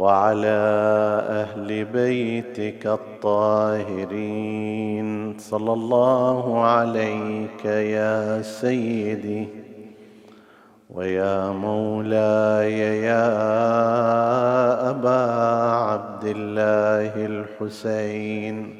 وعلى أهل بيتك الطاهرين. صلى الله عليك يا سيدي ويا مولاي يا أبا عبد الله الحسين.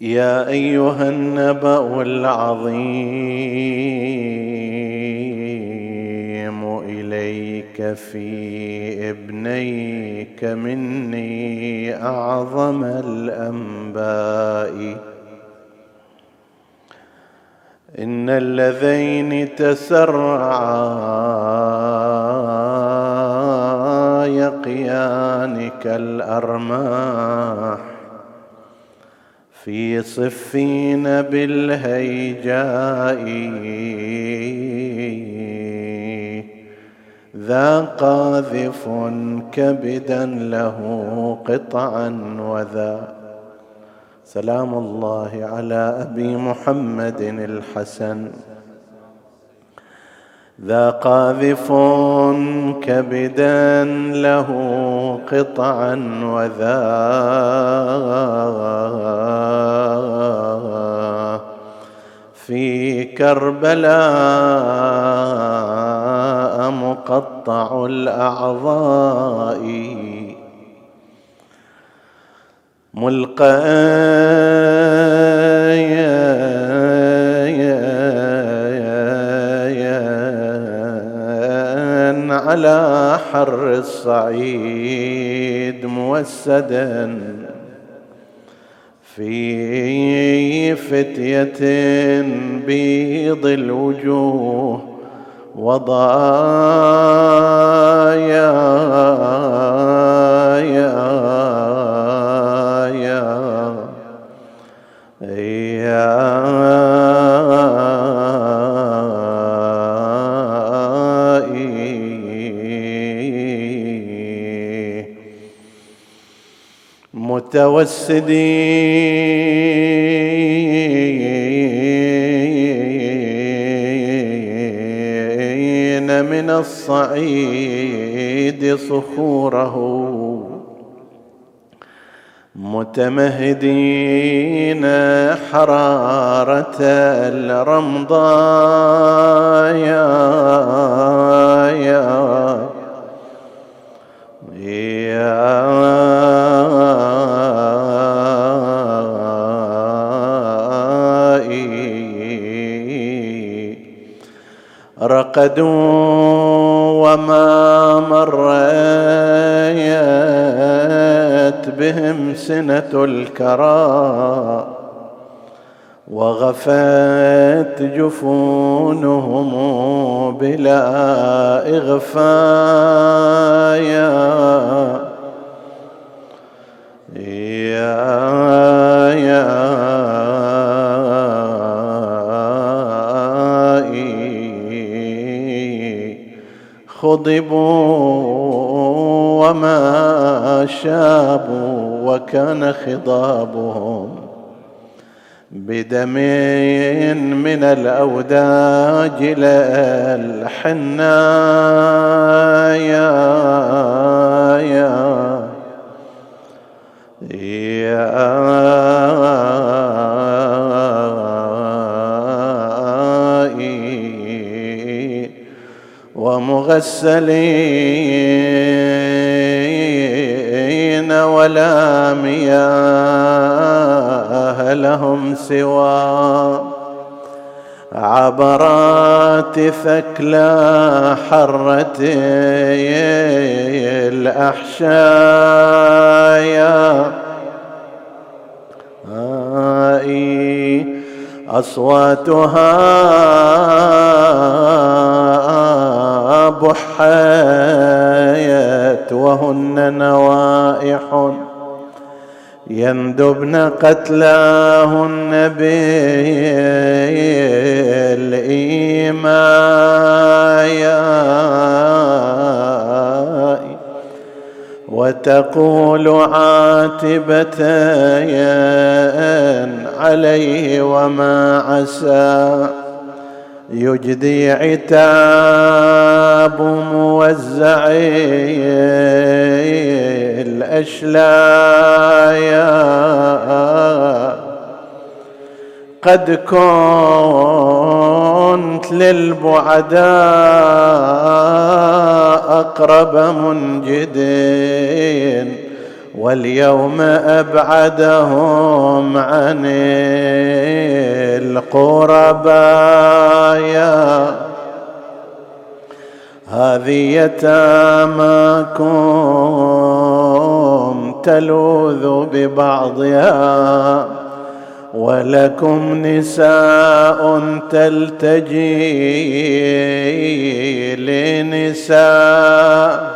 يا أيها النبأ العظيم إليك في إبنيك مني أعظم الأنباء. إن اللذين تسرعا يقيانك الأرماح. في صفين بالهيجاء. ذا قاذف كبدا له قطعا وذا. سلام الله على أبي محمد الحسن. ذا قاذف كبدا له قطعا وذا. في كربلاء مقطع الأعضاء. ملقى على حر الصعيد موسدا. في فتية بيض الوجوه وضايا يا يا يا. متوسدين. من الصعيد صخوره. متمهدين حرارة الرمضاء يا يا رقدوا وما مريت بهم سنة الكرى وغفت جفونهم بلا إغفاء خضبوا وما شابوا وكان خضابهم بدم من الأوداج للحنا يا يا يا ومغسلين ولا مياه لهم سوى. عبرات ثكلى حرت الأحشايا. أصواتها بحيت وهن نوائح. يندبن قتلاهن بالإيماء. وتقول عاتبة عليه وما عسى. يجدي عتاب موزعي الأشلايا. قد كنت للبعداء أقرب منجدين. واليوم أبعدهم عن القربايا. هذه يتاماكم تلوذ ببعضها ولكم نساء تلتجي لنساء.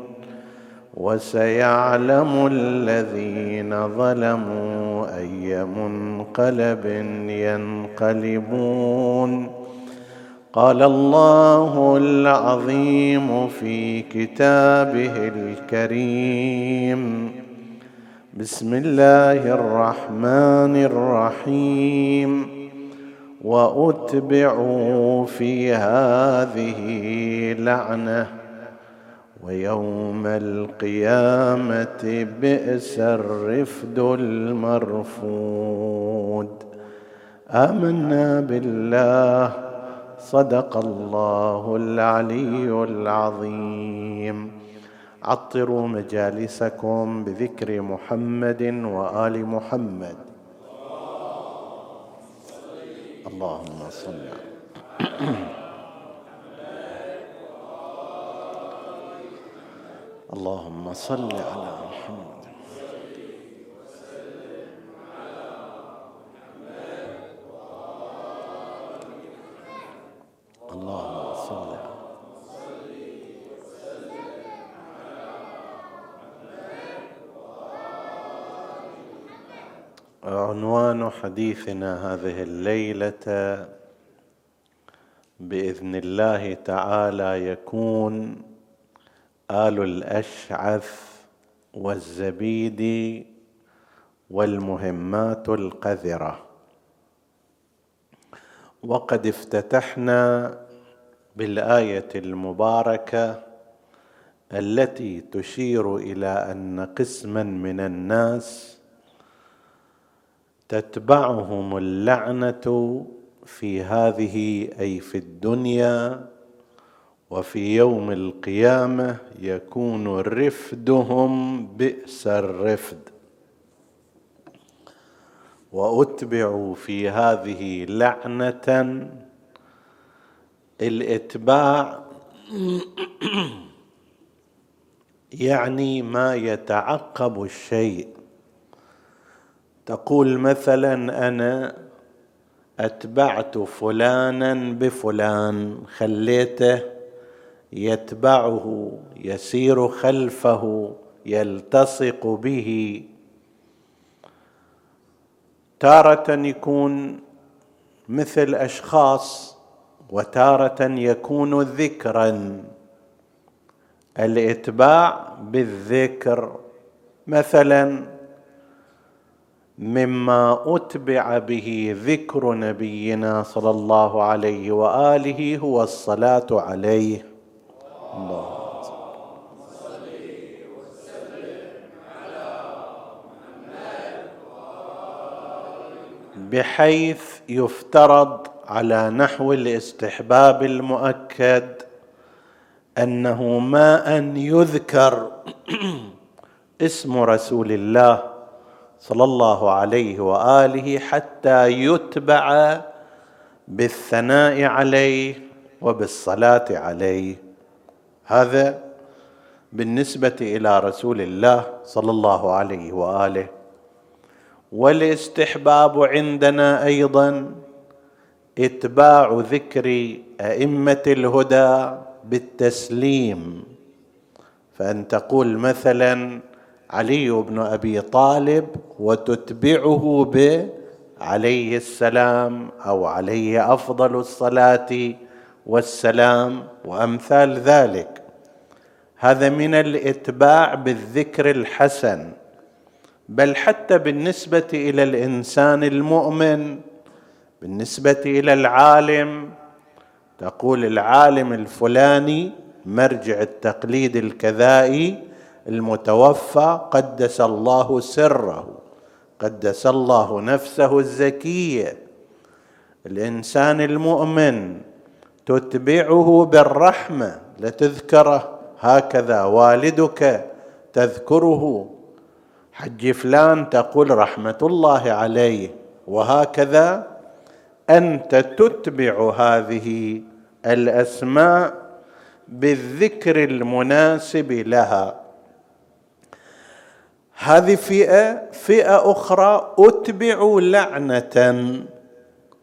وسيعلم الذين ظلموا أي منقلب ينقلبون. قال الله العظيم في كتابه الكريم بسم الله الرحمن الرحيم. وأتبعوا في هذه لعنة. ويوم القيامة بئس الرفد المرفود. آمنا بالله صدق الله العلي العظيم. عطروا مجالسكم بذكر محمد وآل محمد. اللهم صل اللهم صل على محمد. اللهم صل عنوان حديثنا هذه الليلة بإذن الله تعالى يكون آل الأشعث والزبيد والمهمات القذرة. وقد افتتحنا بالآية المباركة التي تشير إلى أن قسما من الناس تتبعهم اللعنة في هذه أي في الدنيا وفي يوم القيامة يكون رفدهم بئس الرفد. وأتبعوا في هذه لعنة الإتباع يعني ما يتعقب الشيء. تقول مثلا أنا أتبعت فلانا بفلان خليته يتبعه يسير خلفه يلتصق به. تارة يكون مثل أشخاص وتارة يكون ذكرا. الإتباع بالذكر مثلا مما أتبع به ذكر نبينا صلى الله عليه وآله هو الصلاة عليه. الله. بحيث يفترض على نحو الاستحباب المؤكد أنه ما أن يذكر اسم رسول الله صلى الله عليه وآله حتى يتبع بالثناء عليه وبالصلاة عليه. هذا بالنسبة إلى رسول الله صلى الله عليه وآله. والاستحباب عندنا أيضا إتباع ذكر أئمة الهدى بالتسليم. فأن تقول مثلا علي بن أبي طالب وتتبعه ب عليه السلام أو عليه أفضل الصلاة والسلام وأمثال ذلك. هذا من الإتباع بالذكر الحسن بل حتى بالنسبة إلى الإنسان المؤمن بالنسبة إلى العالم. تقول العالم الفلاني مرجع التقليد الكذائي المتوفى قدس الله سره قدس الله نفسه الزكية. الإنسان المؤمن تتبعه بالرحمة لتذكره. هكذا والدك تذكره. حج فلان تقول رحمة الله عليه وهكذا أنت تتبع هذه الأسماء بالذكر المناسب لها. هذه فئة فئة أخرى أتبع لعنة.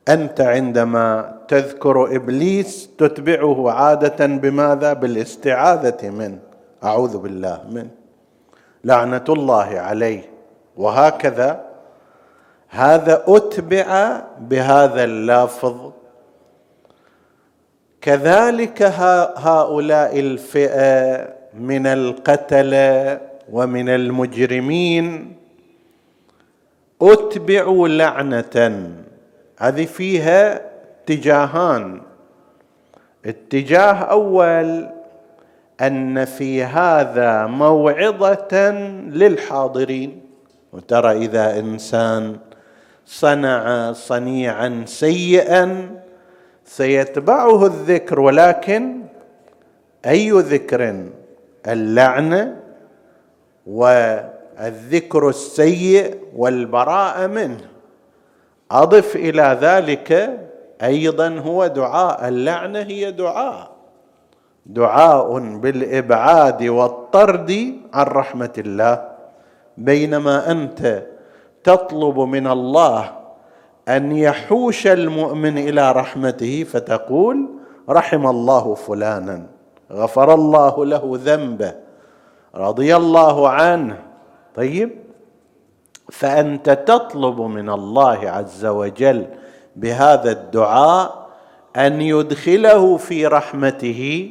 أنت عندما تذكر إبليس تتبعه عادة بماذا؟ بالاستعاذة منه أعوذ بالله منه لعنة الله عليه. وهكذا هذا أتبع بهذا اللفظ. كذلك هؤلاء الفئة من القتله ومن المجرمين أتبعوا لعنة. هذه فيها اتجاهان. اتجاه أول أن في هذا موعظة للحاضرين. وترى إذا إنسان صنع صنيعا سيئا سيتبعه الذكر ولكن أي ذكر؟ اللعنه والذكر السيء والبراءة منه. أضف إلى ذلك أيضا هو دعاء اللعنة هي دعاء. دعاء بالإبعاد والطرد عن رحمة الله. بينما أنت تطلب من الله أن يحوش المؤمن إلى رحمته فتقول رحم الله فلانا غفر الله له ذنبه رضي الله عنه. طيب؟ فأنت تطلب من الله عز وجل بهذا الدعاء أن يدخله في رحمته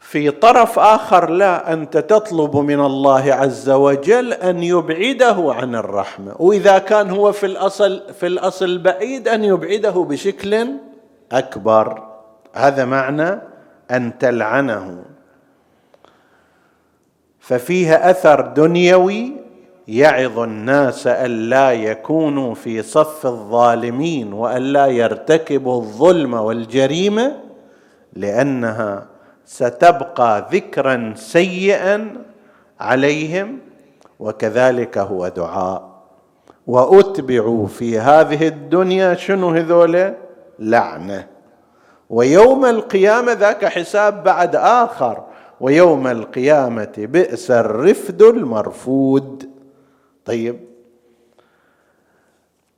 في طرف آخر لا أنت تطلب من الله عز وجل أن يبعده عن الرحمة وإذا كان هو في الأصل في الأصل بعيد أن يبعده بشكل أكبر. هذا معنى أن تلعنه. ففيها أثر دنيوي يعظ الناس الا يكونوا في صف الظالمين والا يرتكبوا الظلم والجريمة لأنها ستبقى ذكرا سيئا عليهم وكذلك هو دعاء. وأتبعوا في هذه الدنيا شنو هذول؟ لعنة. ويوم القيامة ذاك حساب بعد آخر ويوم القيامة بئس الرفد المرفود. طيب.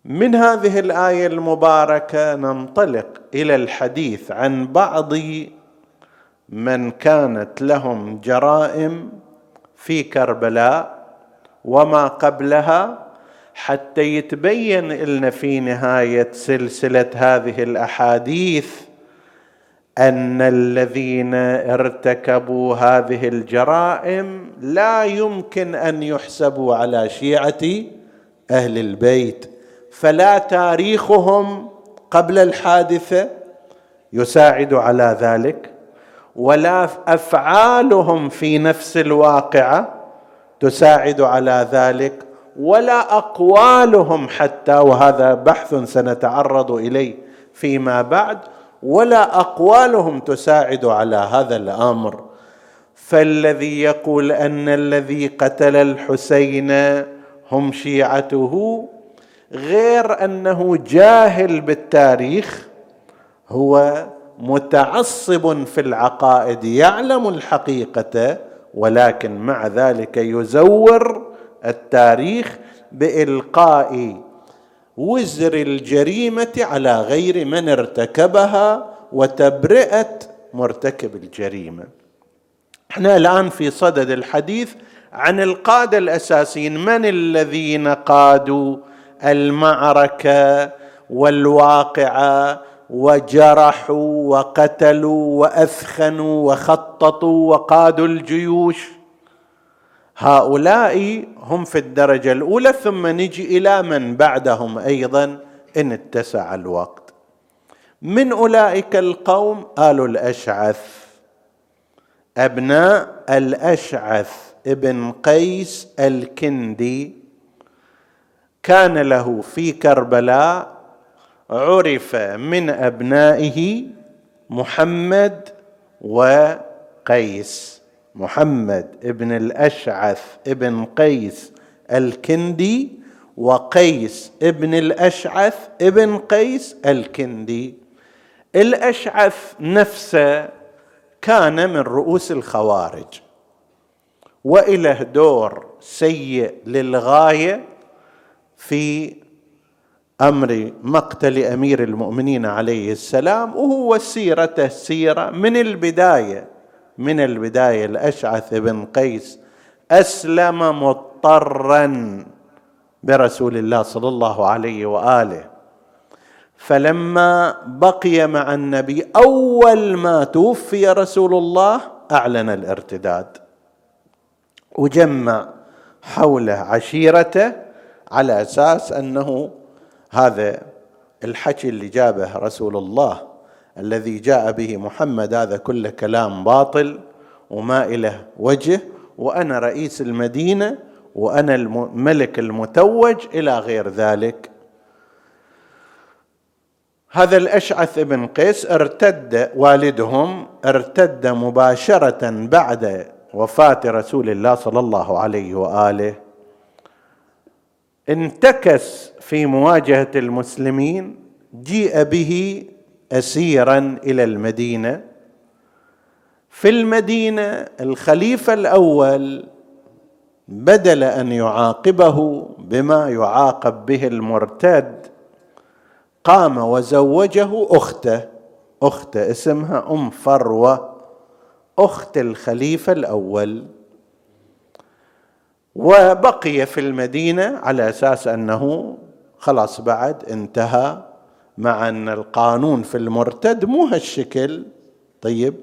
من هذه الآية المباركة ننطلق إلى الحديث عن بعض من كانت لهم جرائم في كربلاء وما قبلها حتى يتبين لنا في نهاية سلسلة هذه الأحاديث أن الذين ارتكبوا هذه الجرائم لا يمكن أن يحسبوا على شيعة أهل البيت فلا تاريخهم قبل الحادثة يساعد على ذلك ولا أفعالهم في نفس الواقعة تساعد على ذلك ولا أقوالهم حتى وهذا بحث سنتعرض إليه فيما بعد ولا أقوالهم تساعد على هذا الأمر. فالذي يقول أن الذي قتل الحسين هم شيعته غير أنه جاهل بالتاريخ هو متعصب في العقائد يعلم الحقيقة ولكن مع ذلك يزور التاريخ بإلقاء وزر الجريمة على غير من ارتكبها وتبرئة مرتكب الجريمة. إحنا الآن في صدد الحديث عن القادة الأساسيين. من الذين قادوا؟ المعركة والواقعة وجرحوا وقتلوا وأثخنوا وخططوا وقادوا الجيوش. هؤلاء هم في الدرجة الأولى ثم نجي إلى من بعدهم أيضا إن اتسع الوقت. من أولئك القوم آل الأشعث. أبناء الأشعث ابن قيس الكندي. كان له في كربلاء عرف من أبنائه محمد وقيس. محمد ابن الأشعث ابن قيس الكندي وقيس ابن الأشعث ابن قيس الكندي. الأشعث نفسه كان من رؤوس الخوارج وإله دور سيء للغاية في أمر مقتل أمير المؤمنين عليه السلام وهو سيرته سيرة من البداية. من البداية الأشعث بن قيس أسلم مضطرا برسول الله صلى الله عليه وآله. فلما بقي مع النبي أول ما توفي رسول الله أعلن الارتداد. وجمع حوله عشيرته على أساس أنه هذا الحكي اللي جابه رسول الله. الذي جاء به محمد هذا كله كلام باطل وما له وجه وأنا رئيس المدينة وأنا الملك المتوج إلى غير ذلك. هذا الأشعث بن قيس ارتد والدهم ارتد مباشرة بعد وفاة رسول الله صلى الله عليه وآله. انتكس في مواجهة المسلمين جيء به اسيرا إلى المدينة. في المدينة الخليفة الأول بدل أن يعاقبه بما يعاقب به المرتد قام وزوجه أخته. أخته اسمها أم فروة أخت الخليفة الأول. وبقي في المدينة على أساس أنه خلاص بعد انتهى. مع أن القانون في المرتد مو هالشكل. طيب.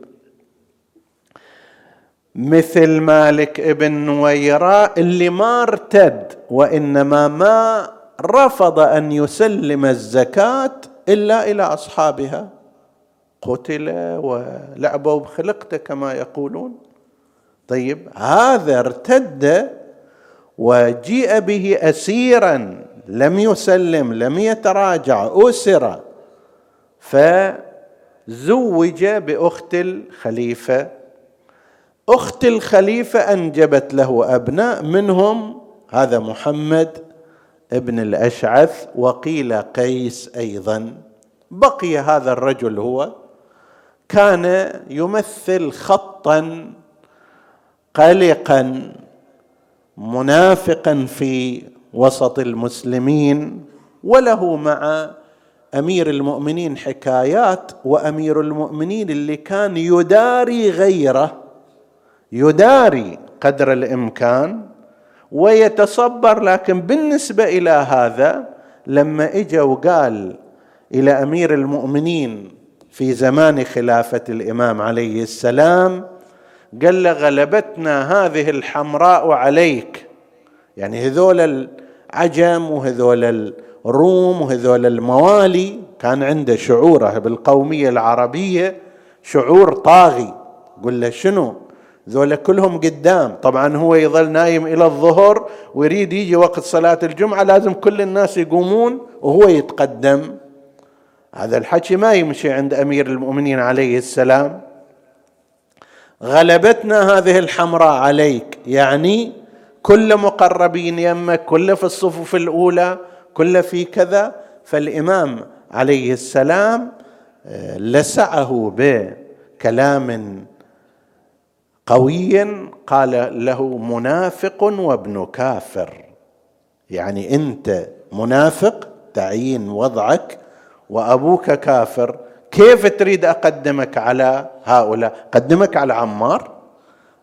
مثل مالك ابن نويرة اللي ما ارتد وإنما ما رفض أن يسلم الزكاة إلا إلى أصحابها. قتل ولعبوا بخلقته كما يقولون. طيب. هذا ارتد وجيء به اسيرا لم يسلم لم يتراجع أسر فزوج بأخت الخليفة. أخت الخليفة أنجبت له أبناء منهم هذا محمد ابن الأشعث وقيل قيس أيضا. بقي هذا الرجل هو كان يمثل خطا قلقا منافقا في وسط المسلمين وله مع أمير المؤمنين حكايات وأمير المؤمنين اللي كان يداري غيره يداري قدر الإمكان ويتصبر لكن بالنسبة إلى هذا لما اجى وقال إلى أمير المؤمنين في زمان خلافة الإمام عليه السلام قال له غلبتنا هذه الحمراء عليك. يعني هذول العجم وهذول الروم وهذول الموالي كان عنده شعوره بالقومية العربية شعور طاغي. قل له شنو؟ ذولا كلهم قدام. طبعا هو يظل نايم إلى الظهر ويريد يجي وقت صلاة الجمعة لازم كل الناس يقومون وهو يتقدم. هذا الحكي ما يمشي عند أمير المؤمنين عليه السلام. غلبتنا هذه الحمراء عليك يعني كل مقربين يمك كل في الصفوف الأولى كل في كذا. فالإمام عليه السلام آه، لسعه بكلام قوي قال له منافق وابن كافر. يعني أنت منافق تعيين وضعك وأبوك كافر. كيف تريد أقدمك على هؤلاء؟ أقدمك على عمار؟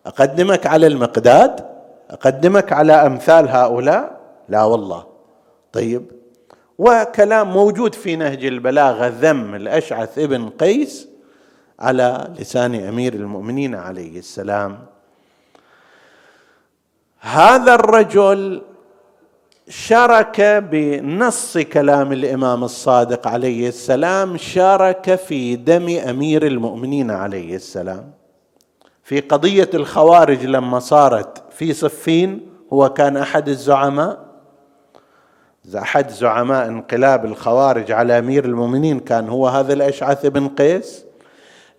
أقدمك على المقداد؟ أقدمك على أمثال هؤلاء؟ لا والله. طيب. وكلام موجود في نهج البلاغة ذم الأشعث ابن قيس على لسان أمير المؤمنين عليه السلام. هذا الرجل شارك بنص كلام الإمام الصادق عليه السلام شارك في دم أمير المؤمنين عليه السلام. في قضية الخوارج لما صارت في صفين هو كان أحد الزعماء؟ أحد زعماء انقلاب الخوارج على أمير المؤمنين كان هو هذا الأشعث بن قيس؟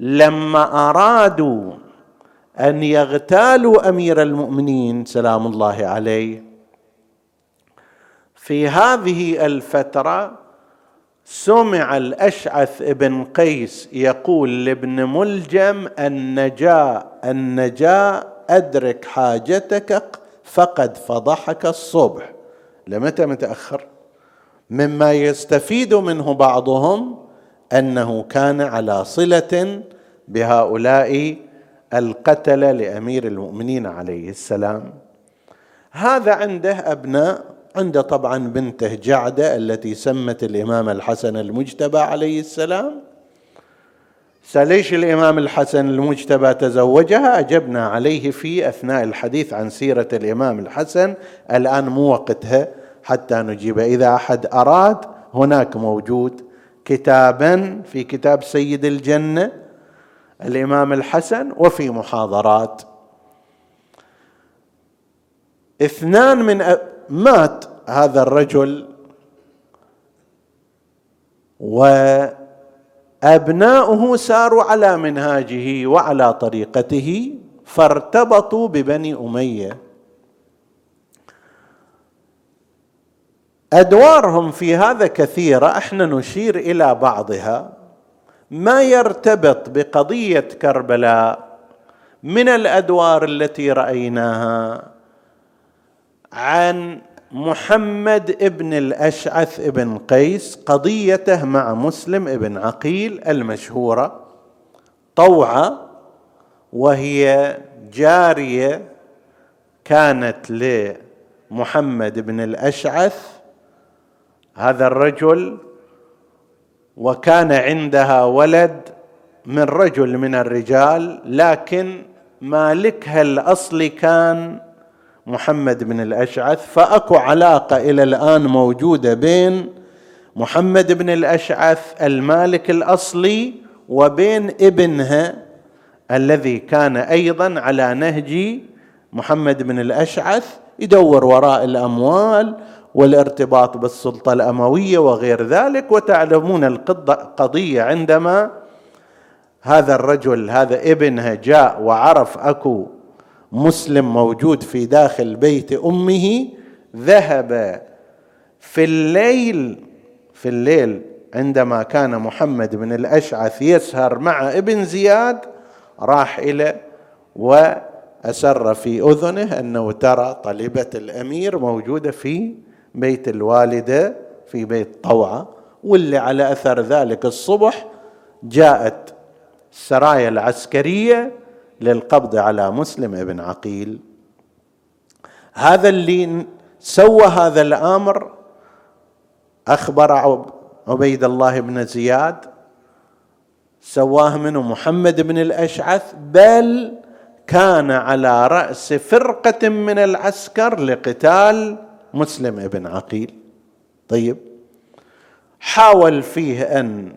لما أرادوا أن يغتالوا أمير المؤمنين سلام الله عليه في هذه الفترة سمع الأشعث بن قيس يقول لابن ملجم النجاء النجاء أدرك حاجتك فقد فضحك الصبح. لمتى متأخر؟ مما يستفيد منه بعضهم أنه كان على صلة بهؤلاء القتلة لأمير المؤمنين عليه السلام. هذا عنده أبناء عنده طبعا بنته جعدة التي سمت الإمام الحسن المجتبى عليه السلام. ليش الإمام الحسن المجتبى تزوجها؟ أجبنا عليه في أثناء الحديث عن سيرة الإمام الحسن. الآن مو وقتها حتى نجيب. إذا أحد أراد هناك موجود. كتابا في كتاب سيد الجنة الإمام الحسن وفي محاضرات. اثنان من. مات هذا الرجل وأبناؤه ساروا على منهاجه وعلى طريقته فارتبطوا ببني أمية. أدوارهم في هذا كثيرة إحنا نشير إلى بعضها. ما يرتبط بقضية كربلاء من الأدوار التي رأيناها. عن محمد ابن الأشعث ابن قيس قضيته مع مسلم ابن عقيل المشهورة طوعة وهي جارية كانت لمحمد بن الأشعث هذا الرجل وكان عندها ولد من رجل من الرجال لكن مالكها الاصلي كان محمد بن الأشعث فأكو علاقة إلى الآن موجودة بين محمد بن الأشعث المالك الأصلي وبين ابنها الذي كان أيضا على نهج محمد بن الأشعث يدور وراء الأموال والارتباط بالسلطة الأموية وغير ذلك. وتعلمون القضية عندما هذا الرجل هذا ابنها جاء وعرف أكو مسلم موجود في داخل بيت أمه ذهب في الليل في الليل عندما كان محمد بن الأشعث يسهر مع ابن زياد راح إلى وأسر في أذنه أنه ترى طلبة الأمير موجودة في بيت الوالدة في بيت طوعه واللي على أثر ذلك الصبح جاءت السرايا العسكرية للقبض على مسلم ابن عقيل. هذا اللي سوى هذا الأمر أخبر عبيد الله بن زياد سواه منه محمد بن الأشعث بل كان على رأس فرقة من العسكر لقتال مسلم بن عقيل. طيب حاول فيه أن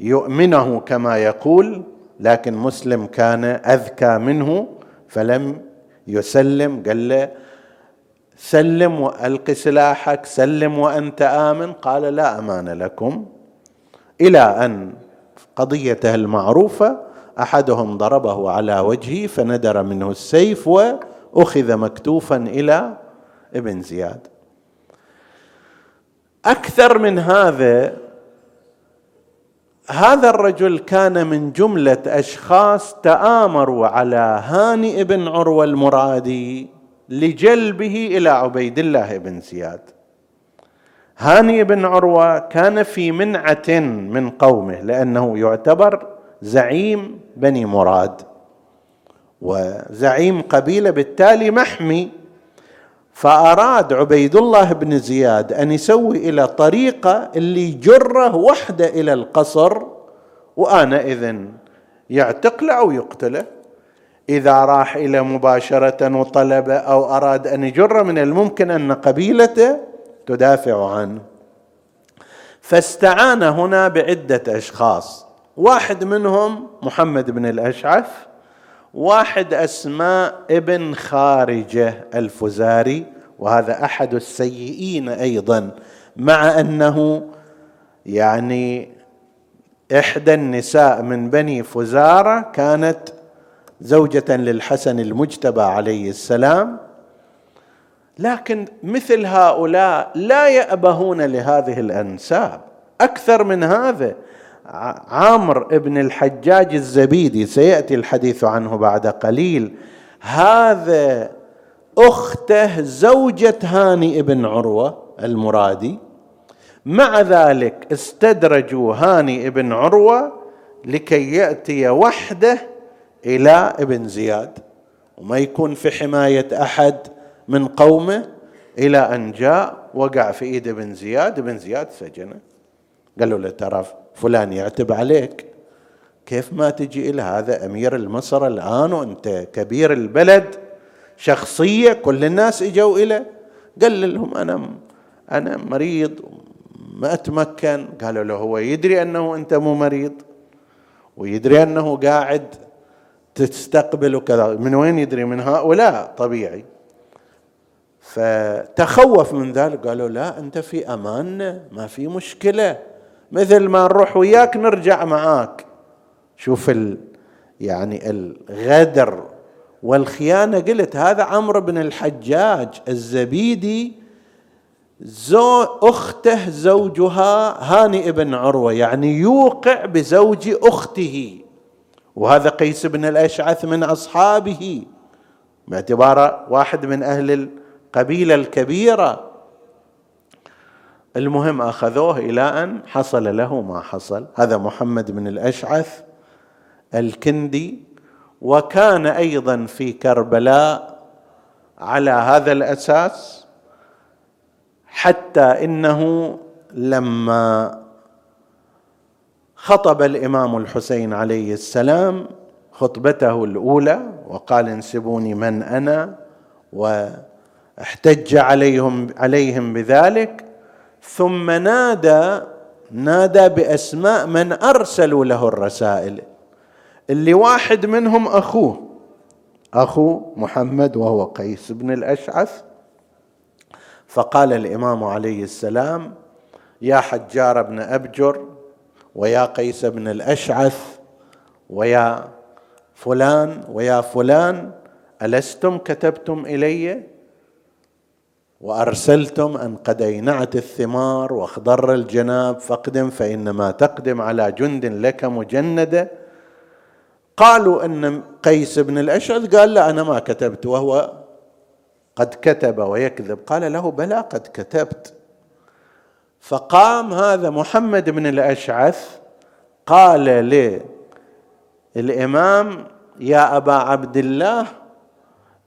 يؤمنه كما يقول لكن مسلم كان أذكى منه فلم يسلم قال له سلم وألق سلاحك سلم وأنت آمن. قال لا أمان لكم. إلى أن قضيته المعروفة أحدهم ضربه على وجهه فندر منه السيف وأخذ مكتوفا إلى ابن زياد. أكثر من هذا هذا الرجل كان من جملة أشخاص تآمروا على هانئ بن عروة المرادي لجلبه إلى عبيد الله بن زياد. هاني بن عروة كان في منعة من قومه لأنه يعتبر زعيم بني مراد وزعيم قبيلة بالتالي محمي. فأراد عبيد الله بن زياد أن يسوي إلى طريقة اللي يجره وحدة إلى القصر وانئذ يعتقله أو يقتله. إذا راح إلى مباشرة وطلب أو أراد أن يجر من الممكن أن قبيلته تدافع عنه. فاستعان هنا بعدة أشخاص. واحد منهم محمد بن الأشعث واحد أسماء ابن خارجة الفزاري وهذا أحد السيئين أيضا مع أنه يعني إحدى النساء من بني فزارة كانت زوجة للحسن المجتبى عليه السلام. لكن مثل هؤلاء لا يأبهون لهذه الأنساب. أكثر من هذا عامر ابن الحجاج الزبيدي سيأتي الحديث عنه بعد قليل. هذا أخته زوجة هاني ابن عروة المرادي. مع ذلك استدرجوا هاني ابن عروة لكي يأتي وحده إلى ابن زياد. وما يكون في حماية أحد من قومه إلى أن جاء وقع في إيد ابن زياد ابن زياد سجنه. قالوا له ترى فلان يعتب عليك. كيف ما تجي إلى هذا أمير المصر الآن وأنت كبير البلد؟ شخصية كل الناس إجوا اليه قال لهم أنا أنا مريض ما أتمكن. قالوا له هو يدري أنه أنت مو مريض ويدري أنه قاعد تستقبل وكذا من وين يدري؟ من هؤلاء. طبيعي. فتخوف من ذلك. قالوا لا أنت في أمان. ما في مشكلة. مثل ما نروح وياك نرجع معاك. شوف ال يعني الغدر والخيانة. قلت هذا عمرو بن الحجاج الزبيدي زو أخته زوجها هاني بن عروة يعني يوقع بزوج أخته. وهذا قيس بن الأشعث من أصحابه باعتباره واحد من أهل القبيلة الكبيرة. المهم أخذوه إلى أن حصل له ما حصل. هذا محمد بن الأشعث الكندي وكان أيضا في كربلاء على هذا الأساس حتى إنه لما خطب الإمام الحسين عليه السلام خطبته الأولى وقال انسبوني من أنا واحتج عليهم عليهم بذلك ثم نادى نادى بأسماء من أرسلوا له الرسائل. اللي واحد منهم أخوه. أخو محمد وهو قيس بن الأشعث. فقال الإمام عليه السلام يا حجار بن أبجر ويا قيس بن الأشعث ويا فلان ويا فلان ألستم كتبتم إلي؟ وأرسلتم أن قد أينعت الثمار واخضر الجناب فاقدم فإنما تقدم على جند لك مجندة. قالوا أن قيس بن الأشعث قال لا أنا ما كتبت وهو قد كتب ويكذب. قال له بلى قد كتبت. فقام هذا محمد بن الأشعث قال للإمام يا أبا عبد الله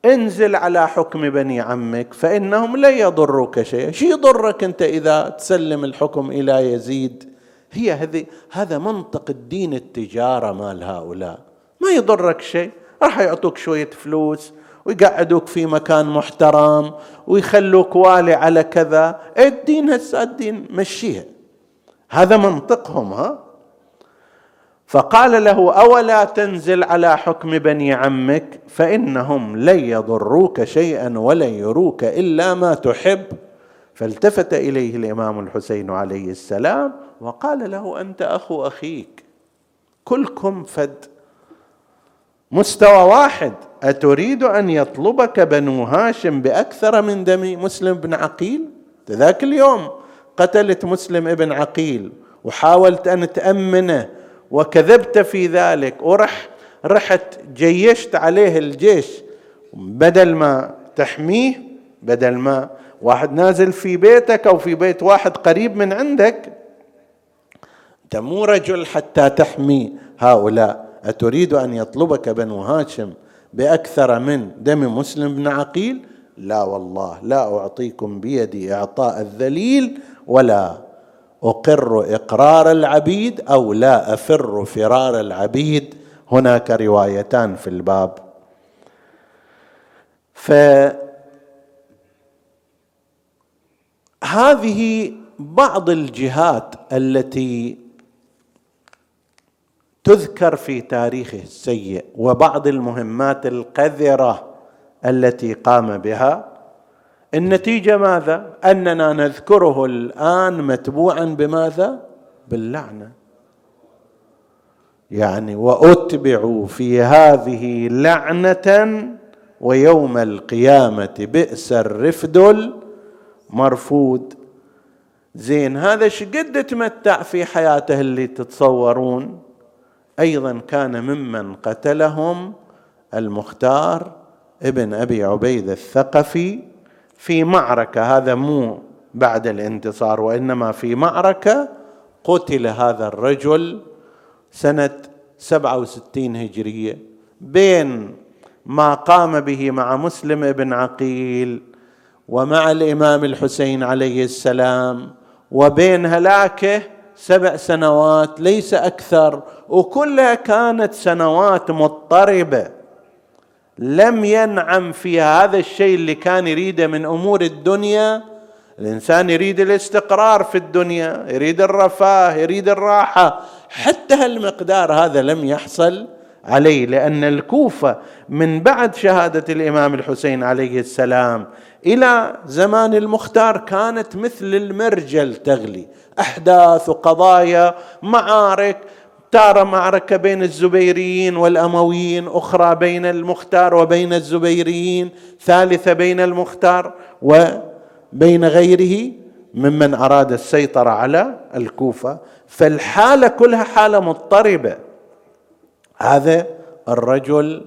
انزل على حكم بني عمك فإنهم لن يضروك شيئا. شي يضرك أنت إذا تسلم الحكم إلى يزيد؟ هي هذه هذا منطق الدين التجارة مال هؤلاء. ما يضرك شيء. راح يعطوك شوية فلوس ويقعدوك في مكان محترم ويخلوك والي على كذا. الدين هسه الدين مشيها. هذا منطقهم ها؟ فقال له أولا تنزل على حكم بني عمك فإنهم لن يضروك شيئا ولن يروك إلا ما تحب. فالتفت إليه الإمام الحسين عليه السلام وقال له أنت أخو أخيك. كلكم فد. مستوى واحد. أتريد أن يطلبك بنو هاشم بأكثر من دم مسلم بن عقيل؟ ذاك اليوم قتلت مسلم ابن عقيل وحاولت أن تأمنه وكذبت في ذلك. ورح رحت جيشت عليه الجيش. بدل ما تحميه بدل ما واحد نازل في بيتك أو في بيت واحد قريب من عندك أنت مو رجل حتى تحمي هؤلاء. أتريد أن يطلبك بنو هاشم بأكثر من دم مسلم بن عقيل؟ لا والله لا أعطيكم بيدي إعطاء الذليل ولا أقر إقرار العبيد أو لا أفر فرار العبيد. هناك روايتان في الباب. فهذه بعض الجهات التي تذكر في تاريخه السيء وبعض المهمات القذرة التي قام بها. النتيجة ماذا؟ أننا نذكره الآن متبوعا بماذا؟ باللعنة. يعني وأتبعوا في هذه لعنة ويوم القيامة بئس الرفد المرفود. زين هذا شقد تمتع في حياته اللي تتصورون؟ أيضا كان ممن قتلهم المختار ابن أبي عبيد الثقفي في معركة هذا مو بعد الانتصار وإنما في معركة قتل هذا الرجل سنة 67 هجرية. بين ما قام به مع مسلم بن عقيل ومع الإمام الحسين عليه السلام وبين هلاكه سبع سنوات ليس أكثر وكلها كانت سنوات مضطربة. لم ينعم فيها هذا الشيء اللي كان يريده من أمور الدنيا. الإنسان يريد الاستقرار في الدنيا يريد الرفاه يريد الراحة. حتى هالمقدار هذا لم يحصل عليه لأن الكوفة من بعد شهادة الإمام الحسين عليه السلام إلى زمان المختار كانت مثل المرجل تغلي. أحداث وقضايا معارك تارة معركة بين الزبيريين والأمويين أخرى بين المختار وبين الزبيريين ثالثة بين المختار وبين غيره ممن أراد السيطرة على الكوفة. فالحالة كلها حالة مضطربة. هذا الرجل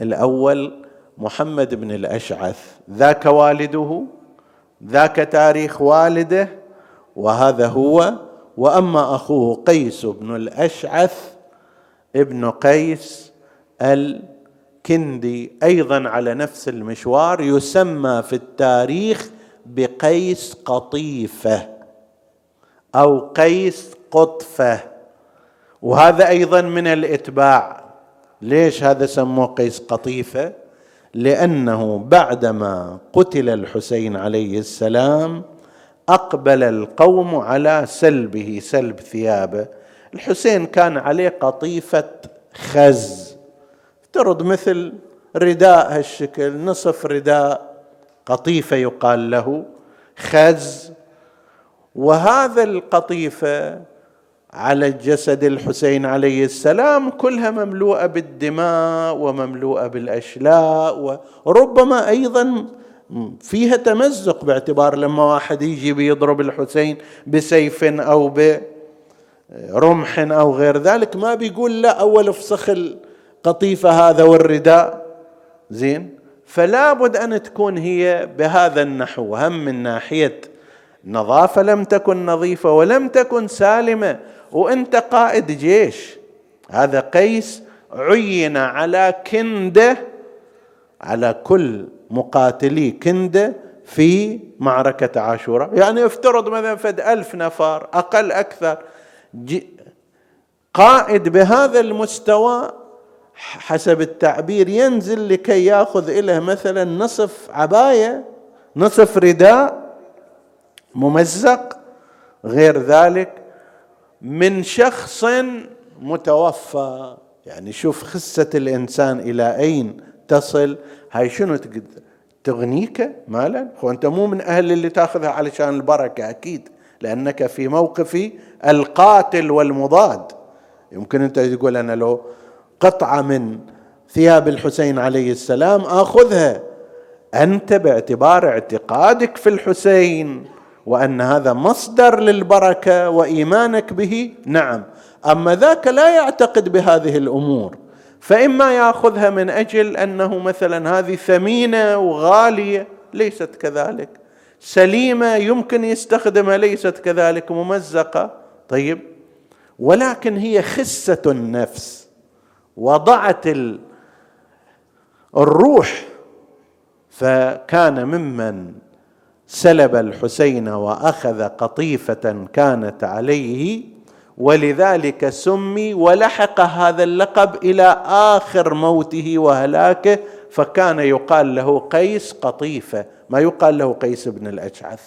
الأول محمد بن الأشعث. ذاك والده ذاك تاريخ والده وهذا هو وأما أخوه قيس بن الأشعث ابن قيس الكندي أيضا على نفس المشوار يسمى في التاريخ بقيس قطيفة أو قيس قطفة. وهذا أيضا من الإتباع. ليش هذا سموه قيس قطيفة؟ لأنه بعدما قتل الحسين عليه السلام أقبل القوم على سلبه سلب ثيابه الحسين كان عليه قطيفة خز. افترض مثل رداء هالشكل نصف رداء. قطيفة يقال له خز. وهذا القطيفة على جسد الحسين عليه السلام كلها مملوءة بالدماء ومملوءة بالأشلاء وربما أيضا فيها تمزق باعتبار لما واحد يجي بيضرب الحسين بسيف أو برمح أو غير ذلك ما بيقول لا أول افسخ القطيفه هذا والرداء. زين؟ فلا بد أن تكون هي بهذا النحو هم من ناحية نظافة. لم تكن نظيفة ولم تكن سالمة وأنت قائد جيش. هذا قيس عين على كنده على كل مقاتلي كندة في معركة عاشوراء. يعني افترض مثلا فد ألف نفر أقل أكثر. قائد بهذا المستوى حسب التعبير ينزل لكي يأخذ له مثلا نصف عباية نصف رداء ممزق غير ذلك من شخص متوفى. يعني شوف خسة الإنسان إلى أين تصل هاي شنو تغنيك مالا؟ هو أنت مو من أهل اللي تاخذها علشان البركة أكيد. لأنك في موقف القاتل والمضاد. يمكن أنت تقول أنا لو قطعة من ثياب الحسين عليه السلام آخذها. أنت باعتبار اعتقادك في الحسين وأن هذا مصدر للبركة وإيمانك به؟ نعم. أما ذاك لا يعتقد بهذه الأمور. فإما يأخذها من أجل أنه مثلا هذه ثمينة وغالية ليست كذلك. سليمة يمكن يستخدمها ليست كذلك. ممزقة. طيب. ولكن هي خسة النفس. وضعت الروح. فكان ممن سلب الحسين وأخذ قطيفة كانت عليه ولذلك سمي ولحق هذا اللقب إلى آخر موته وهلاكه فكان يقال له قيس قطيفة ما يقال له قيس بن الاشعث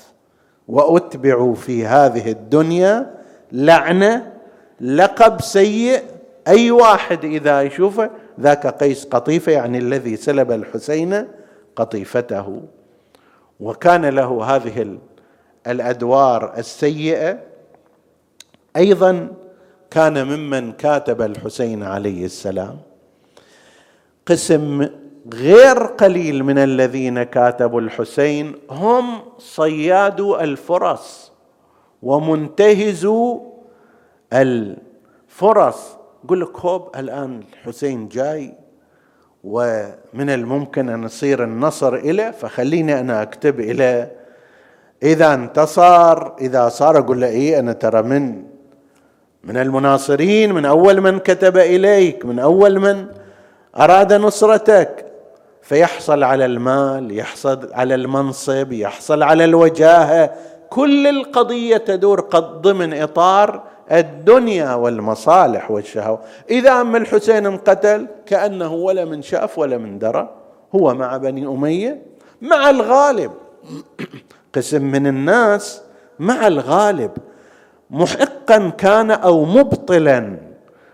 وأتبعوا في هذه الدنيا لعنة لقب سيء أي واحد إذا يشوفه ذاك قيس قطيفة يعني الذي سلب الحسين قطيفته. وكان له هذه الأدوار السيئة أيضا كان ممن كاتب الحسين عليه السلام قسم غير قليل من الذين كاتبوا الحسين هم صيادو الفرص ومنتهزو الفرص يقول لك هوب الآن الحسين جاي ومن الممكن أن يصير النصر إليه فخليني أنا أكتب إليه. إذا انتصر إذا صار أقول له إيه أنا ترى من من المناصرين من أول من كتب إليك من أول من أراد نصرتك. فيحصل على المال يحصل على المنصب يحصل على الوجاهة. كل القضية تدور قد ضمن إطار الدنيا والمصالح والشهوة. إذا أم الحسين انقتل كأنه ولا من شأف ولا من درى هو مع بني أمية مع الغالب. قسم من الناس مع الغالب. محقا كان أو مبطلا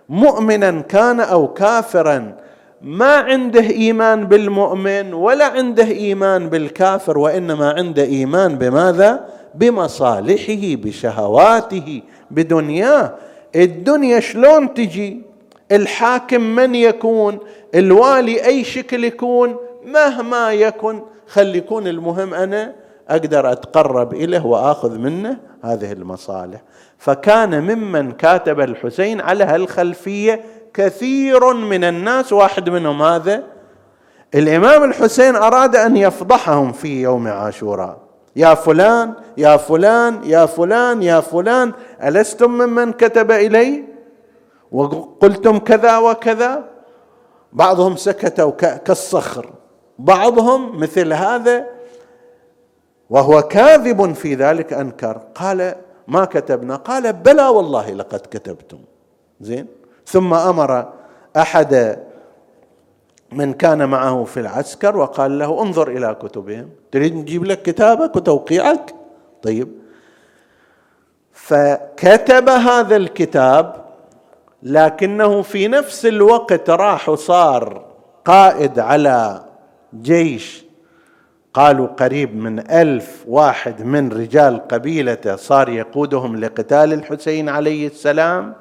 مؤمنا كان أو كافرا. ما عنده إيمان بالمؤمن ولا عنده إيمان بالكافر وإنما عنده إيمان بماذا؟ بمصالحه بشهواته بدنياه. الدنيا شلون تجي؟ الحاكم من يكون؟ الوالي أي شكل يكون؟ مهما يكن. خلي يكون المهم أنا أقدر أتقرب إليه وأخذ منه هذه المصالح. فكان ممن كاتب الحسين على هالخلفية كثير من الناس واحد منهم هذا. الإمام الحسين أراد أن يفضحهم في يوم عاشوراء. يا فلان يا فلان يا فلان يا فلان ألستم ممن كتب إلي؟ وقلتم كذا وكذا. بعضهم سكتوا كالصخر. بعضهم مثل هذا وهو كاذب في ذلك أنكر. قال ما كتبنا؟ قال بلى والله لقد كتبتم. زين؟ ثم أمر أحد من كان معه في العسكر وقال له انظر إلى كتبهم. تريد نجيب لك كتابك وتوقيعك؟ طيب. فكتب هذا الكتاب لكنه في نفس الوقت راح وصار قائد على جيش قالوا قريب من ألف واحد من رجال قبيلته صار يقودهم لقتال الحسين عليه السلام.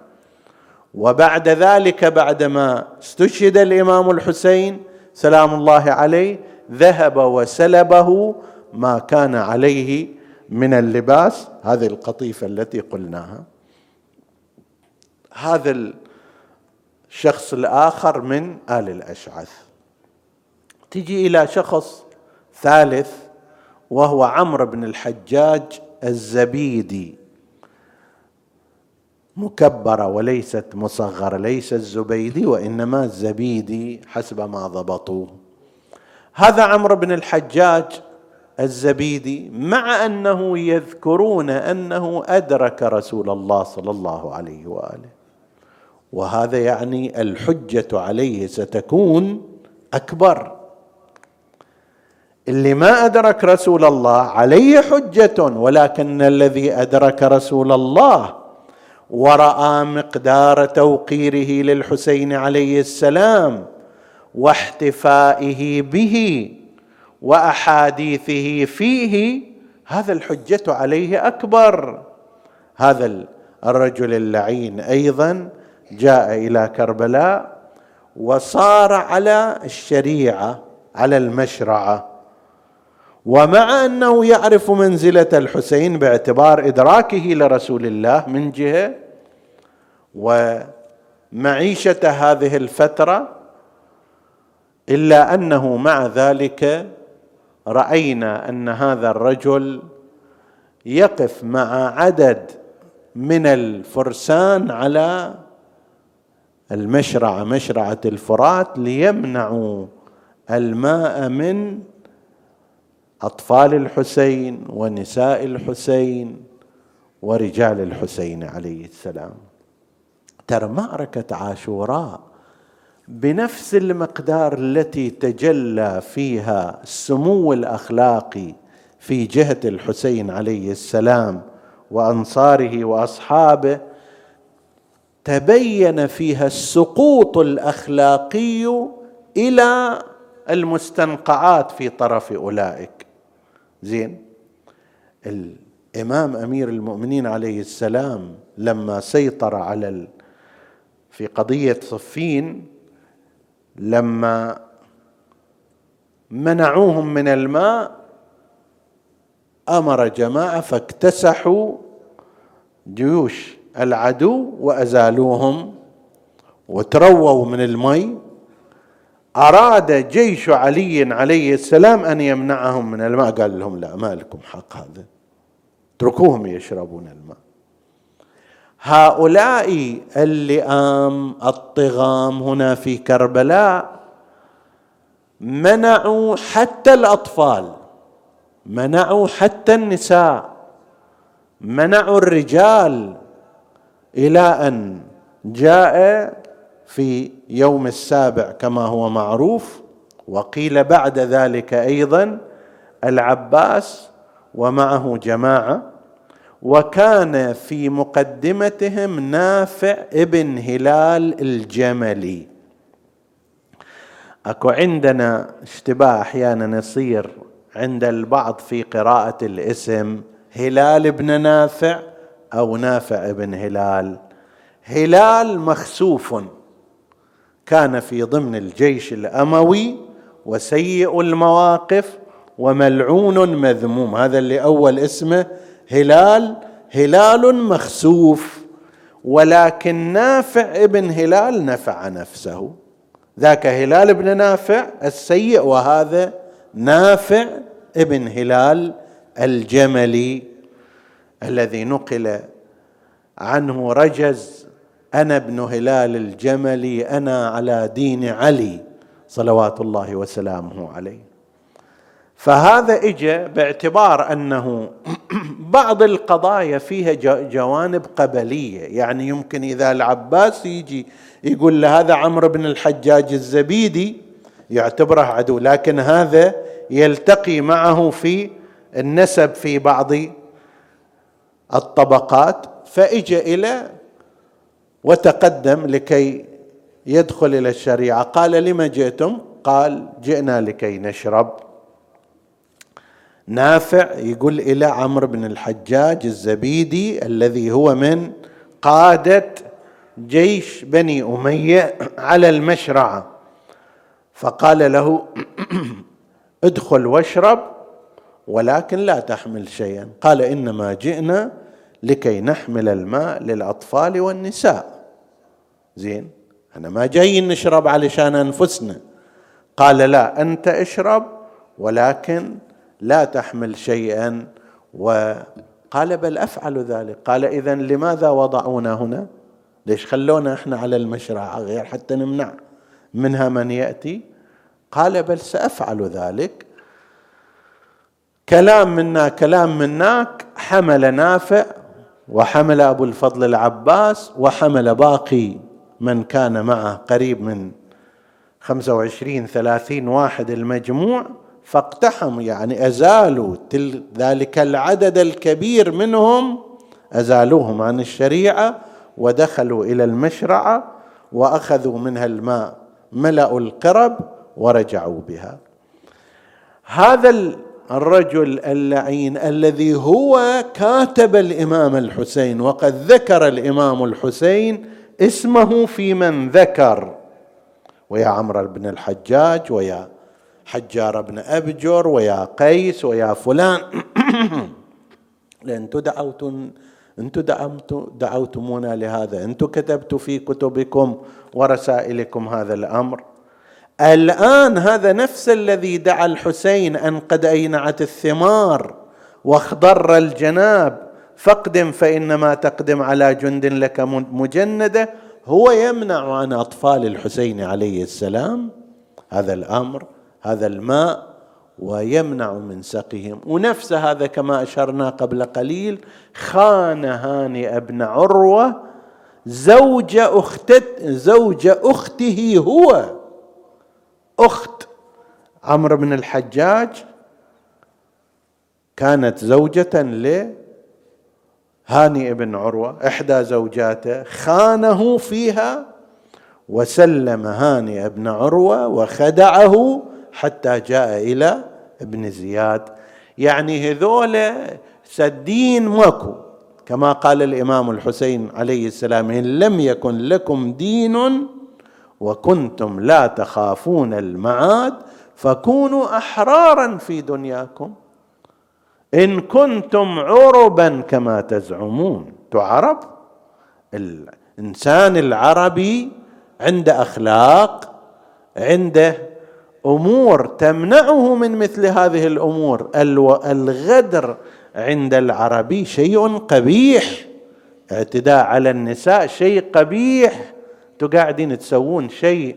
وبعد ذلك بعدما استشهد الإمام الحسين سلام الله عليه ذهب وسلبه ما كان عليه من اللباس هذه القطيفة التي قلناها. هذا الشخص الآخر من آل الأشعث. تجي إلى شخص ثالث وهو عمرو بن الحجاج الزبيدي. مكبرة وليست مصغرة ليس الزبيدي وإنما الزبيدي حسب ما ضبطوه هذا عمرو بن الحجاج الزبيدي مع أنه يذكرون أنه أدرك رسول الله صلى الله عليه وآله. وهذا يعني الحجة عليه ستكون أكبر. اللي ما أدرك رسول الله عليه حجة ولكن الذي أدرك رسول الله ورأى مقدار توقيره للحسين عليه السلام واحتفائه به وأحاديثه فيه هذا الحجة عليه أكبر. هذا الرجل اللعين أيضا جاء إلى كربلاء وصار على الشريعة على المشرعة. ومع أنه يعرف منزلة الحسين باعتبار إدراكه لرسول الله من جهة ومعيشة هذه الفترة إلا أنه مع ذلك رأينا أن هذا الرجل يقف مع عدد من الفرسان على المشرعه مشرعة الفرات ليمنعوا الماء من أطفال الحسين ونساء الحسين ورجال الحسين عليه السلام. ترى معركه عاشوراء بنفس المقدار التي تجلى فيها السمو الاخلاقي في جهة الحسين عليه السلام وأنصاره وأصحابه تبين فيها السقوط الأخلاقي إلى المستنقعات في طرف أولئك. زين. الامام أمير المؤمنين عليه السلام لما سيطر على ال... في قضية صفين لما منعوهم من الماء أمر جماعة فاكتسحوا جيوش العدو وأزالوهم وترووا من المي. أراد جيش علي عليه السلام أن يمنعهم من الماء. قال لهم لا ما لكم حق هذا. اتركوهم يشربون الماء. هؤلاء اللئام الطغام هنا في كربلاء منعوا حتى الأطفال منعوا حتى النساء منعوا الرجال إلى أن جاء في يوم السابع كما هو معروف وقيل بعد ذلك أيضا العباس ومعه جماعة وكان في مقدمتهم نافع ابن هلال الجملي. أكو عندنا اشتباه أحيانا يصير عند البعض في قراءة الاسم هلال ابن نافع أو نافع ابن هلال. هلال مخسوف. كان في ضمن الجيش الأموي وسيء المواقف وملعون مذموم. هذا اللي أول اسمه هلال. هلال مخسوف ولكن نافع ابن هلال نفع نفسه. ذاك هلال بن نافع السيء وهذا نافع ابن هلال الجملي الذي نقل عنه رجز أنا ابن هلال الجملي أنا على دين علي صلوات الله وسلامه عليه. فهذا اجى باعتبار أنه بعض القضايا فيها جوانب قبلية. يعني يمكن إذا العباس يجي يقول لهذا عمرو بن الحجاج الزبيدي يعتبره عدو لكن هذا يلتقي معه في النسب في بعض الطبقات. فاجى إلى وتقدم لكي يدخل إلى الشريعة. قال لم جئتم؟ قال جئنا لكي نشرب. نافع يقول إلى عمرو بن الحجاج الزبيدي الذي هو من قادة جيش بني أمية على المشرعة. فقال له ادخل واشرب ولكن لا تحمل شيئا. قال إنما جئنا لكي نحمل الماء للأطفال والنساء. زين؟ أنا ما جايين نشرب علشان أنفسنا. قال لا أنت اشرب ولكن لا تحمل شيئا. وقال بل أفعل ذلك. قال اذا لماذا وضعونا هنا؟ ليش خلونا إحنا على المشرع غير حتى نمنع منها من يأتي؟ قال بل سأفعل ذلك. كلام منا كلام مناك. حمل نافع وحمل أبو الفضل العباس وحمل باقي من كان معه قريب من خمسة وعشرين ثلاثين واحد المجموع فاقتحموا يعني أزالوا ذلك العدد الكبير منهم أزالوهم عن الشريعة ودخلوا إلى المشرعة وأخذوا منها الماء ملأوا القرب ورجعوا بها. هذا الرجل اللعين الذي هو كاتب الإمام الحسين وقد ذكر الإمام الحسين اسمه في من ذكر. ويا عمرو بن الحجاج ويا حجار بن أبجر ويا قيس ويا فلان. لأنتم دعوتم أنتم دعوتمونا لهذا. أنتم كتبتوا في كتبكم ورسائلكم هذا الأمر. الآن هذا نفس الذي دعا الحسين أن قد أينعت الثمار واخضر الجناب. فاقدم فإنما تقدم على جند لك مجندة. هو يمنع عن أطفال الحسين عليه السلام هذا الأمر هذا الماء ويمنع من سقيهم. ونفس هذا كما أشرنا قبل قليل خان هانئ بن عروة زوج أخت زوج أخته هو. أخت عمرو بن الحجاج كانت زوجة لهانئ بن عروة إحدى زوجاته خانه فيها وسلم هانئ بن عروة وخدعه حتى جاء إلى ابن زياد. يعني هذول سدين ماكو. كما قال الإمام الحسين عليه السلام إن لم يكن لكم دين وكنتم لا تخافون المعاد فكونوا أحرارا في دنياكم. إن كنتم عربا كما تزعمون. تعرب الإنسان العربي عنده أخلاق عنده أمور تمنعه من مثل هذه الأمور. الغدر عند العربي شيء قبيح. اعتداء على النساء شيء قبيح. أنتم قاعدين تسوون شيء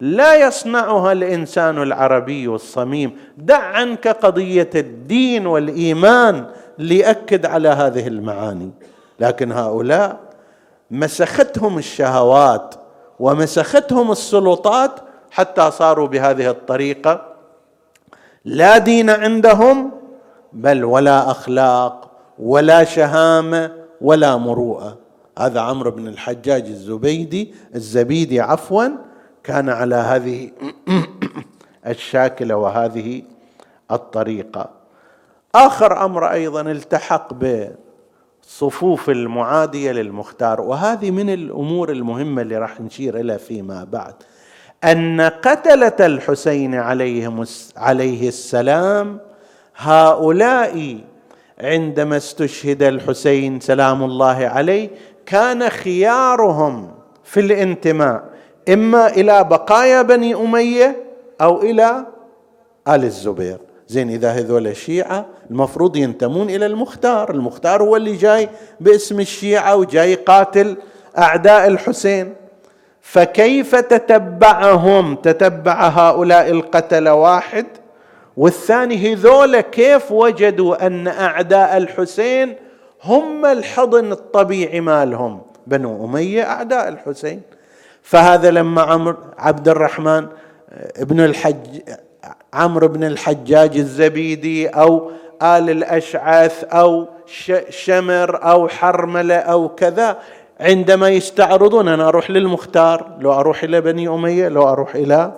لا يصنعها الإنسان العربي الصميم. دع عنك قضية الدين والإيمان ليأكد على هذه المعاني. لكن هؤلاء مسختهم الشهوات ومسختهم السلطات حتى صاروا بهذه الطريقة. لا دين عندهم بل ولا أخلاق ولا شهامة ولا مروءة. هذا عمرو بن الحجاج الزبيدي الزبيدي عفوا كان على هذه الشاكلة وهذه الطريقة. آخر أمر أيضا التحق بالصفوف المعادية للمختار وهذه من الأمور المهمة اللي راح نشير إلى فيما بعد. أن قتلة الحسين عليهم عليه السلام هؤلاء عندما استشهد الحسين سلام الله عليه كان خيارهم في الانتماء. إما إلى بقايا بني أمية أو إلى آل الزبير. زين إذا هذول الشيعة المفروض ينتمون إلى المختار. المختار هو اللي جاي باسم الشيعة وجاي قاتل أعداء الحسين. فكيف تتبعهم؟ تتبع هؤلاء القتلة واحد؟ والثاني هذول كيف وجدوا أن أعداء الحسين هم الحضن الطبيعي مالهم؟ بنو أمية أعداء الحسين. فهذا لما عمر عبد الرحمن ابن الحج عمرو بن الحجاج الزبيدي أو آل الأشعث أو شمر أو حرملة أو كذا عندما يستعرضون أنا أروح للمختار لو أروح إلى بني أمية لو أروح إلى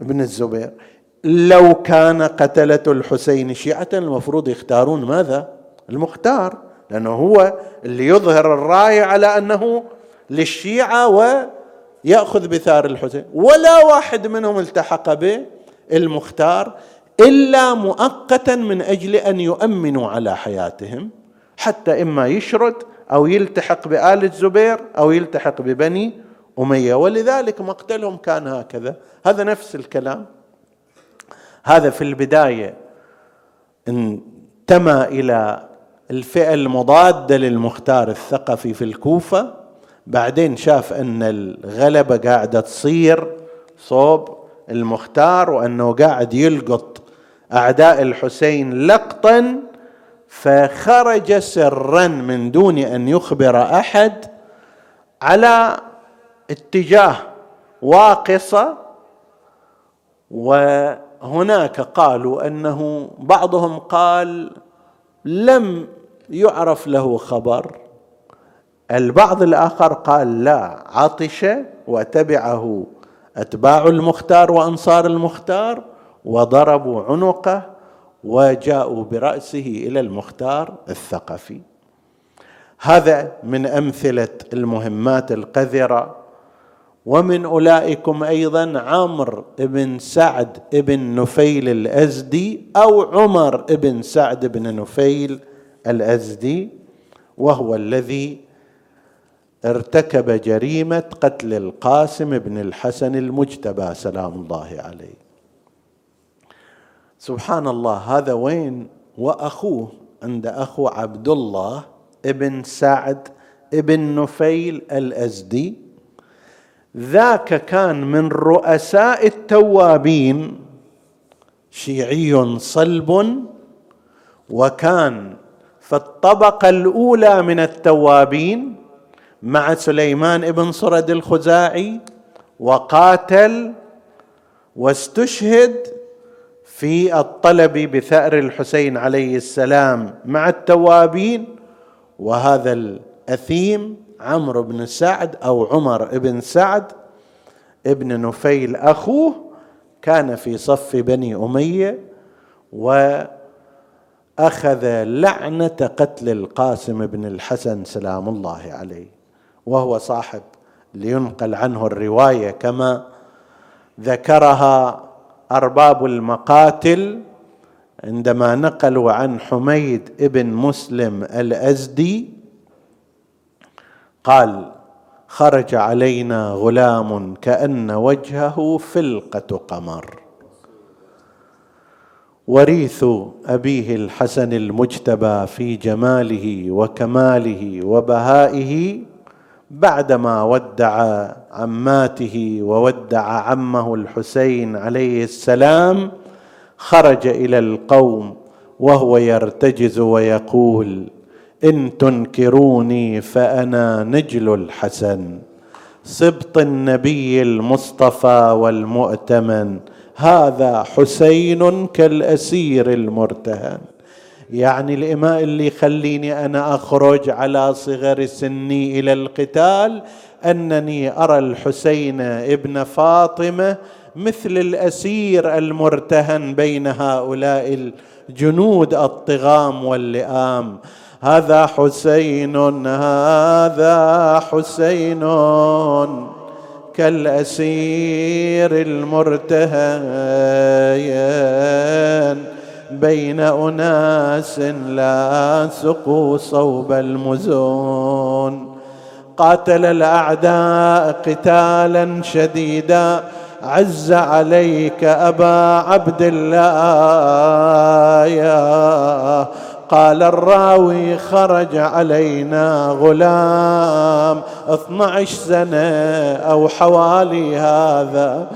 ابن الزبير لو كان قتلة الحسين شيعة المفروض يختارون ماذا؟ المختار لأنه هو اللي يظهر الراية على أنه للشيعة ويأخذ بثار الحسين. ولا واحد منهم التحق بالمختار إلا مؤقتا من أجل أن يؤمنوا على حياتهم حتى إما يشرد أو يلتحق بآل الزبير أو يلتحق ببني أمية. ولذلك مقتلهم كان هكذا. هذا نفس الكلام. هذا في البداية انتمى إلى الفئة المضادة للمختار الثقفي في الكوفة. بعدين شاف أن الغلبة قاعدة تصير صوب المختار وأنه قاعد يلقط أعداء الحسين لقطا فخرج سرا من دون أن يخبر أحد على اتجاه واقصة. وهناك قالوا أنه بعضهم قال لم يعرف له خبر. البعض الآخر قال لا عطش وتبعه. أتباع المختار وأنصار المختار وضربوا عنقه وجاءوا برأسه إلى المختار الثقفي. هذا من أمثلة المهمات القذرة. ومن أولئكم أيضا عمرو بن سعد بن نفيل الأزدي أو عمر بن سعد بن نفيل الأزدي وهو الذي ارتكب جريمة قتل القاسم بن الحسن المجتبى سلام الله عليه. سبحان الله هذا وين؟ وأخوه عند أخو عبد الله ابن سعد ابن نفيل الأزدي. ذاك كان من رؤساء التوابين شيعي صلب وكان في الطبقة الأولى من التوابين. مع سليمان بن صرد الخزاعي وقاتل واستشهد في الطلب بثأر الحسين عليه السلام مع التوابين وهذا الأثيم عمرو بن سعد أو عمر بن سعد ابن نفيل أخوه كان في صف بني أمية وأخذ لعنة قتل القاسم بن الحسن سلام الله عليه. وهو صاحب لينقل عنه الرواية كما ذكرها أرباب المقاتل عندما نقلوا عن حميد ابن مسلم الأزدي قال خرج علينا غلام كأن وجهه فلقة قمر. وريث أبيه الحسن المجتبى في جماله وكماله وبهائه بعدما ودع عماته وودع عمه الحسين عليه السلام خرج إلى القوم وهو يرتجز ويقول إن تنكروني فأنا نجل الحسن. سبط النبي المصطفى والمؤتمن هذا حسين كالأسير المرتهن. يعني الإماء اللي يخليني أنا أخرج على صغر سني إلى القتال أنني أرى الحسين ابن فاطمة مثل الأسير المرتهن بين هؤلاء الجنود الطغام واللئام. هذا حسين هذا حسين كالأسير المرتهن. بين أناس لا سقوا صوب المزون. قاتل الأعداء قتالا شديدا. عز عليك أبا عبد الله. يا قال الراوي خرج علينا غلام. 12 سنة أو حوالي هذا.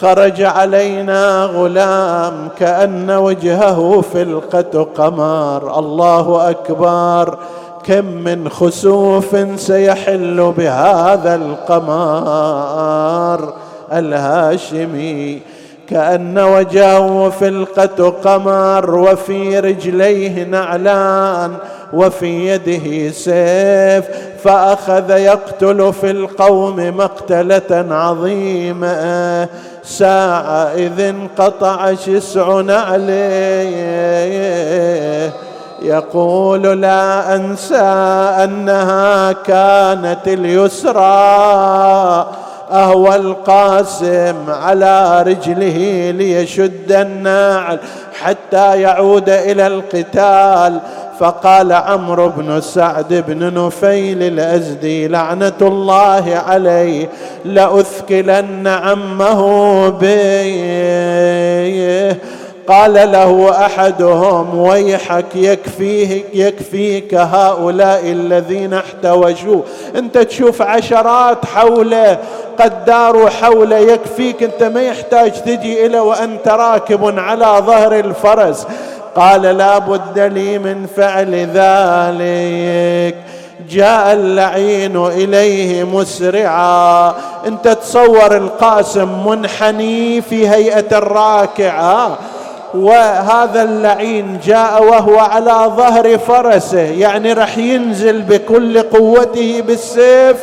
خرج علينا غلام كأن وجهه فلقة قمر. الله أكبر. كم من خسوف سيحل بهذا القمر. الهاشمي كأن وجهه فلقة قمر. وفي رجليه نعلان. وفي يده سيف. فأخذ يقتل في القوم مقتلة عظيمة. ساعة إذ انقطع شسع نعليه يقول لا أنسى أنها كانت اليسرى. أهوى القاسم على رجله ليشد الناعل حتى يعود إلى القتال. فقال عمرو بن سعد بن نفيل الأزدي لعنة الله عليه لاثكلن عمه بيه. قال له أحدهم ويحك يكفيه يكفيك هؤلاء الذين احتوجوا. أنت تشوف عشرات حوله قد داروا حوله يكفيك أنت ما يحتاج تجي إلى وأنت راكب على ظهر الفرس. قال لا بد لي من فعل ذلك. جاء اللعين إليه مسرعا. انت تصور القاسم منحني في هيئة الراكع وهذا اللعين جاء وهو على ظهر فرسه. يعني راح ينزل بكل قوته بالسيف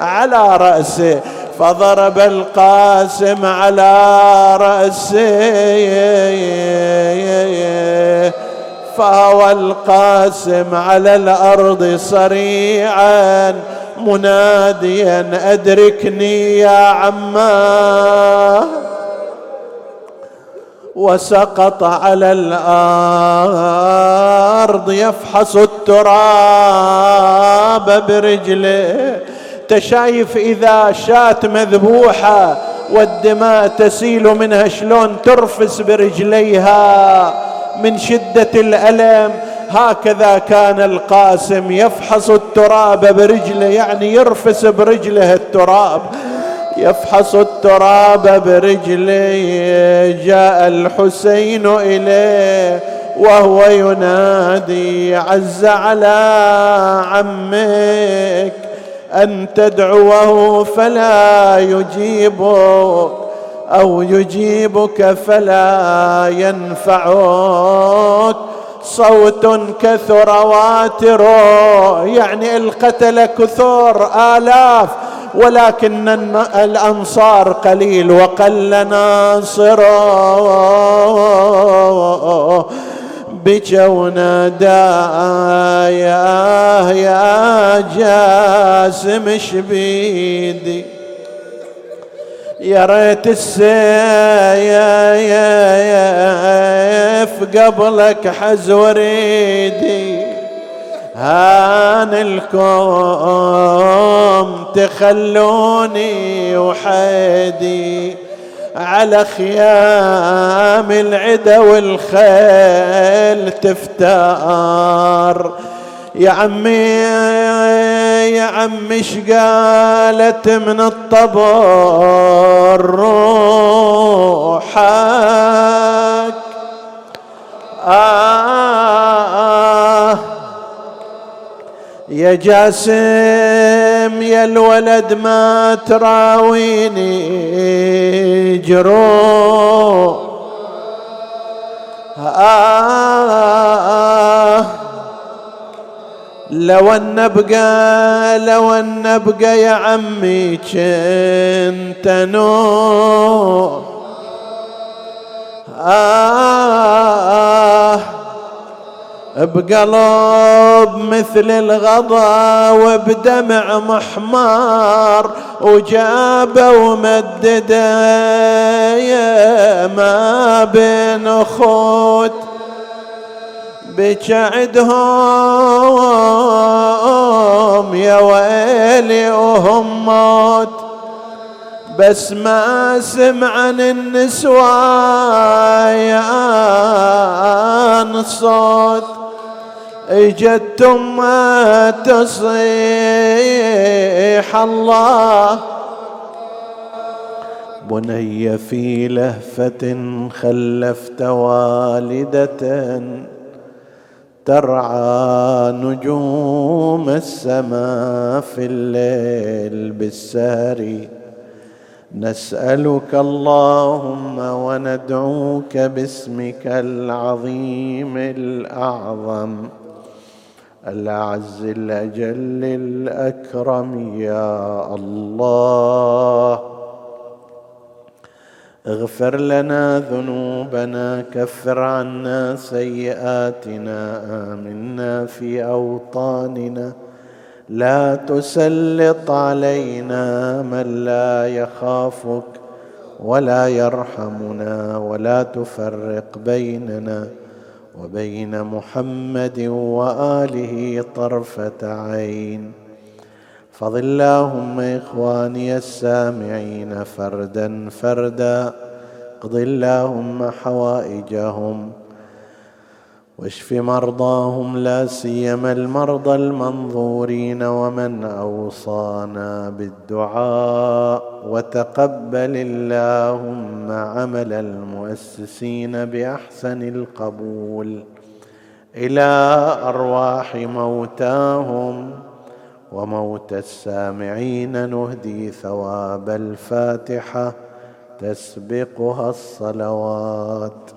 على رأسه. فضرب القاسم على رأسه. فهوى القاسم على الأرض صريعا مناديا أدركني يا عماه وسقط على الأرض يفحص التراب برجله. تشايف إذا شاة مذبوحة والدماء تسيل منها شلون ترفس برجليها من شدة الألم؟ هكذا كان القاسم يفحص التراب برجله يعني يرفس برجله التراب. يفحص التراب برجله جاء الحسين إليه وهو ينادي عز على عمك. أن تدعوه فلا يجيبك أو يجيبك فلا ينفعك صوت كثر واتر يعني القتل كثر آلاف ولكن الأنصار قليل وقل ناصر. بك ونادى يا يا جاسم شبيدي يا ريت السيف قبلك حز وريدي. هان الكوم تخلوني وحيدي على خيام العدا والخيل تفتار. يا عمي يا عمي إيش قالت من الطبر روحك؟ آه. يا جاسم يا الولد ما تراويني جروح آه لو أن نبقى لو أن نبقى يا عمي كنت نور آه. بقلب مثل الغضا وبدمع محمار وجابه ومدده ما بين أخوت. بجعدهم يا ويلي وهم موت. بس ما سمعن النسوان صوت. إجت ما تصيح الله. بني في لهفة خلفت والدة ترعى نجوم السماء في الليل بالسهر. نسألك اللهم وندعوك باسمك العظيم الأعظم الأعز الأجل الأكرم يا الله. اغفر لنا ذنوبنا كفر عنا سيئاتنا آمنا في أوطاننا. لا تسلط علينا من لا يخافك ولا يرحمنا ولا تفرق بيننا وبين محمد وآله طرفة عين. فض اللهم إخواني السامعين فردا فردا اقض اللهم حوائجهم واشف مرضاهم لا سيما المرضى المنظورين ومن أوصانا بالدعاء وتقبل اللهم عمل المؤسسين بأحسن القبول إلى أرواح موتاهم وموت السامعين نهدي ثواب الفاتحة تسبقها الصلوات.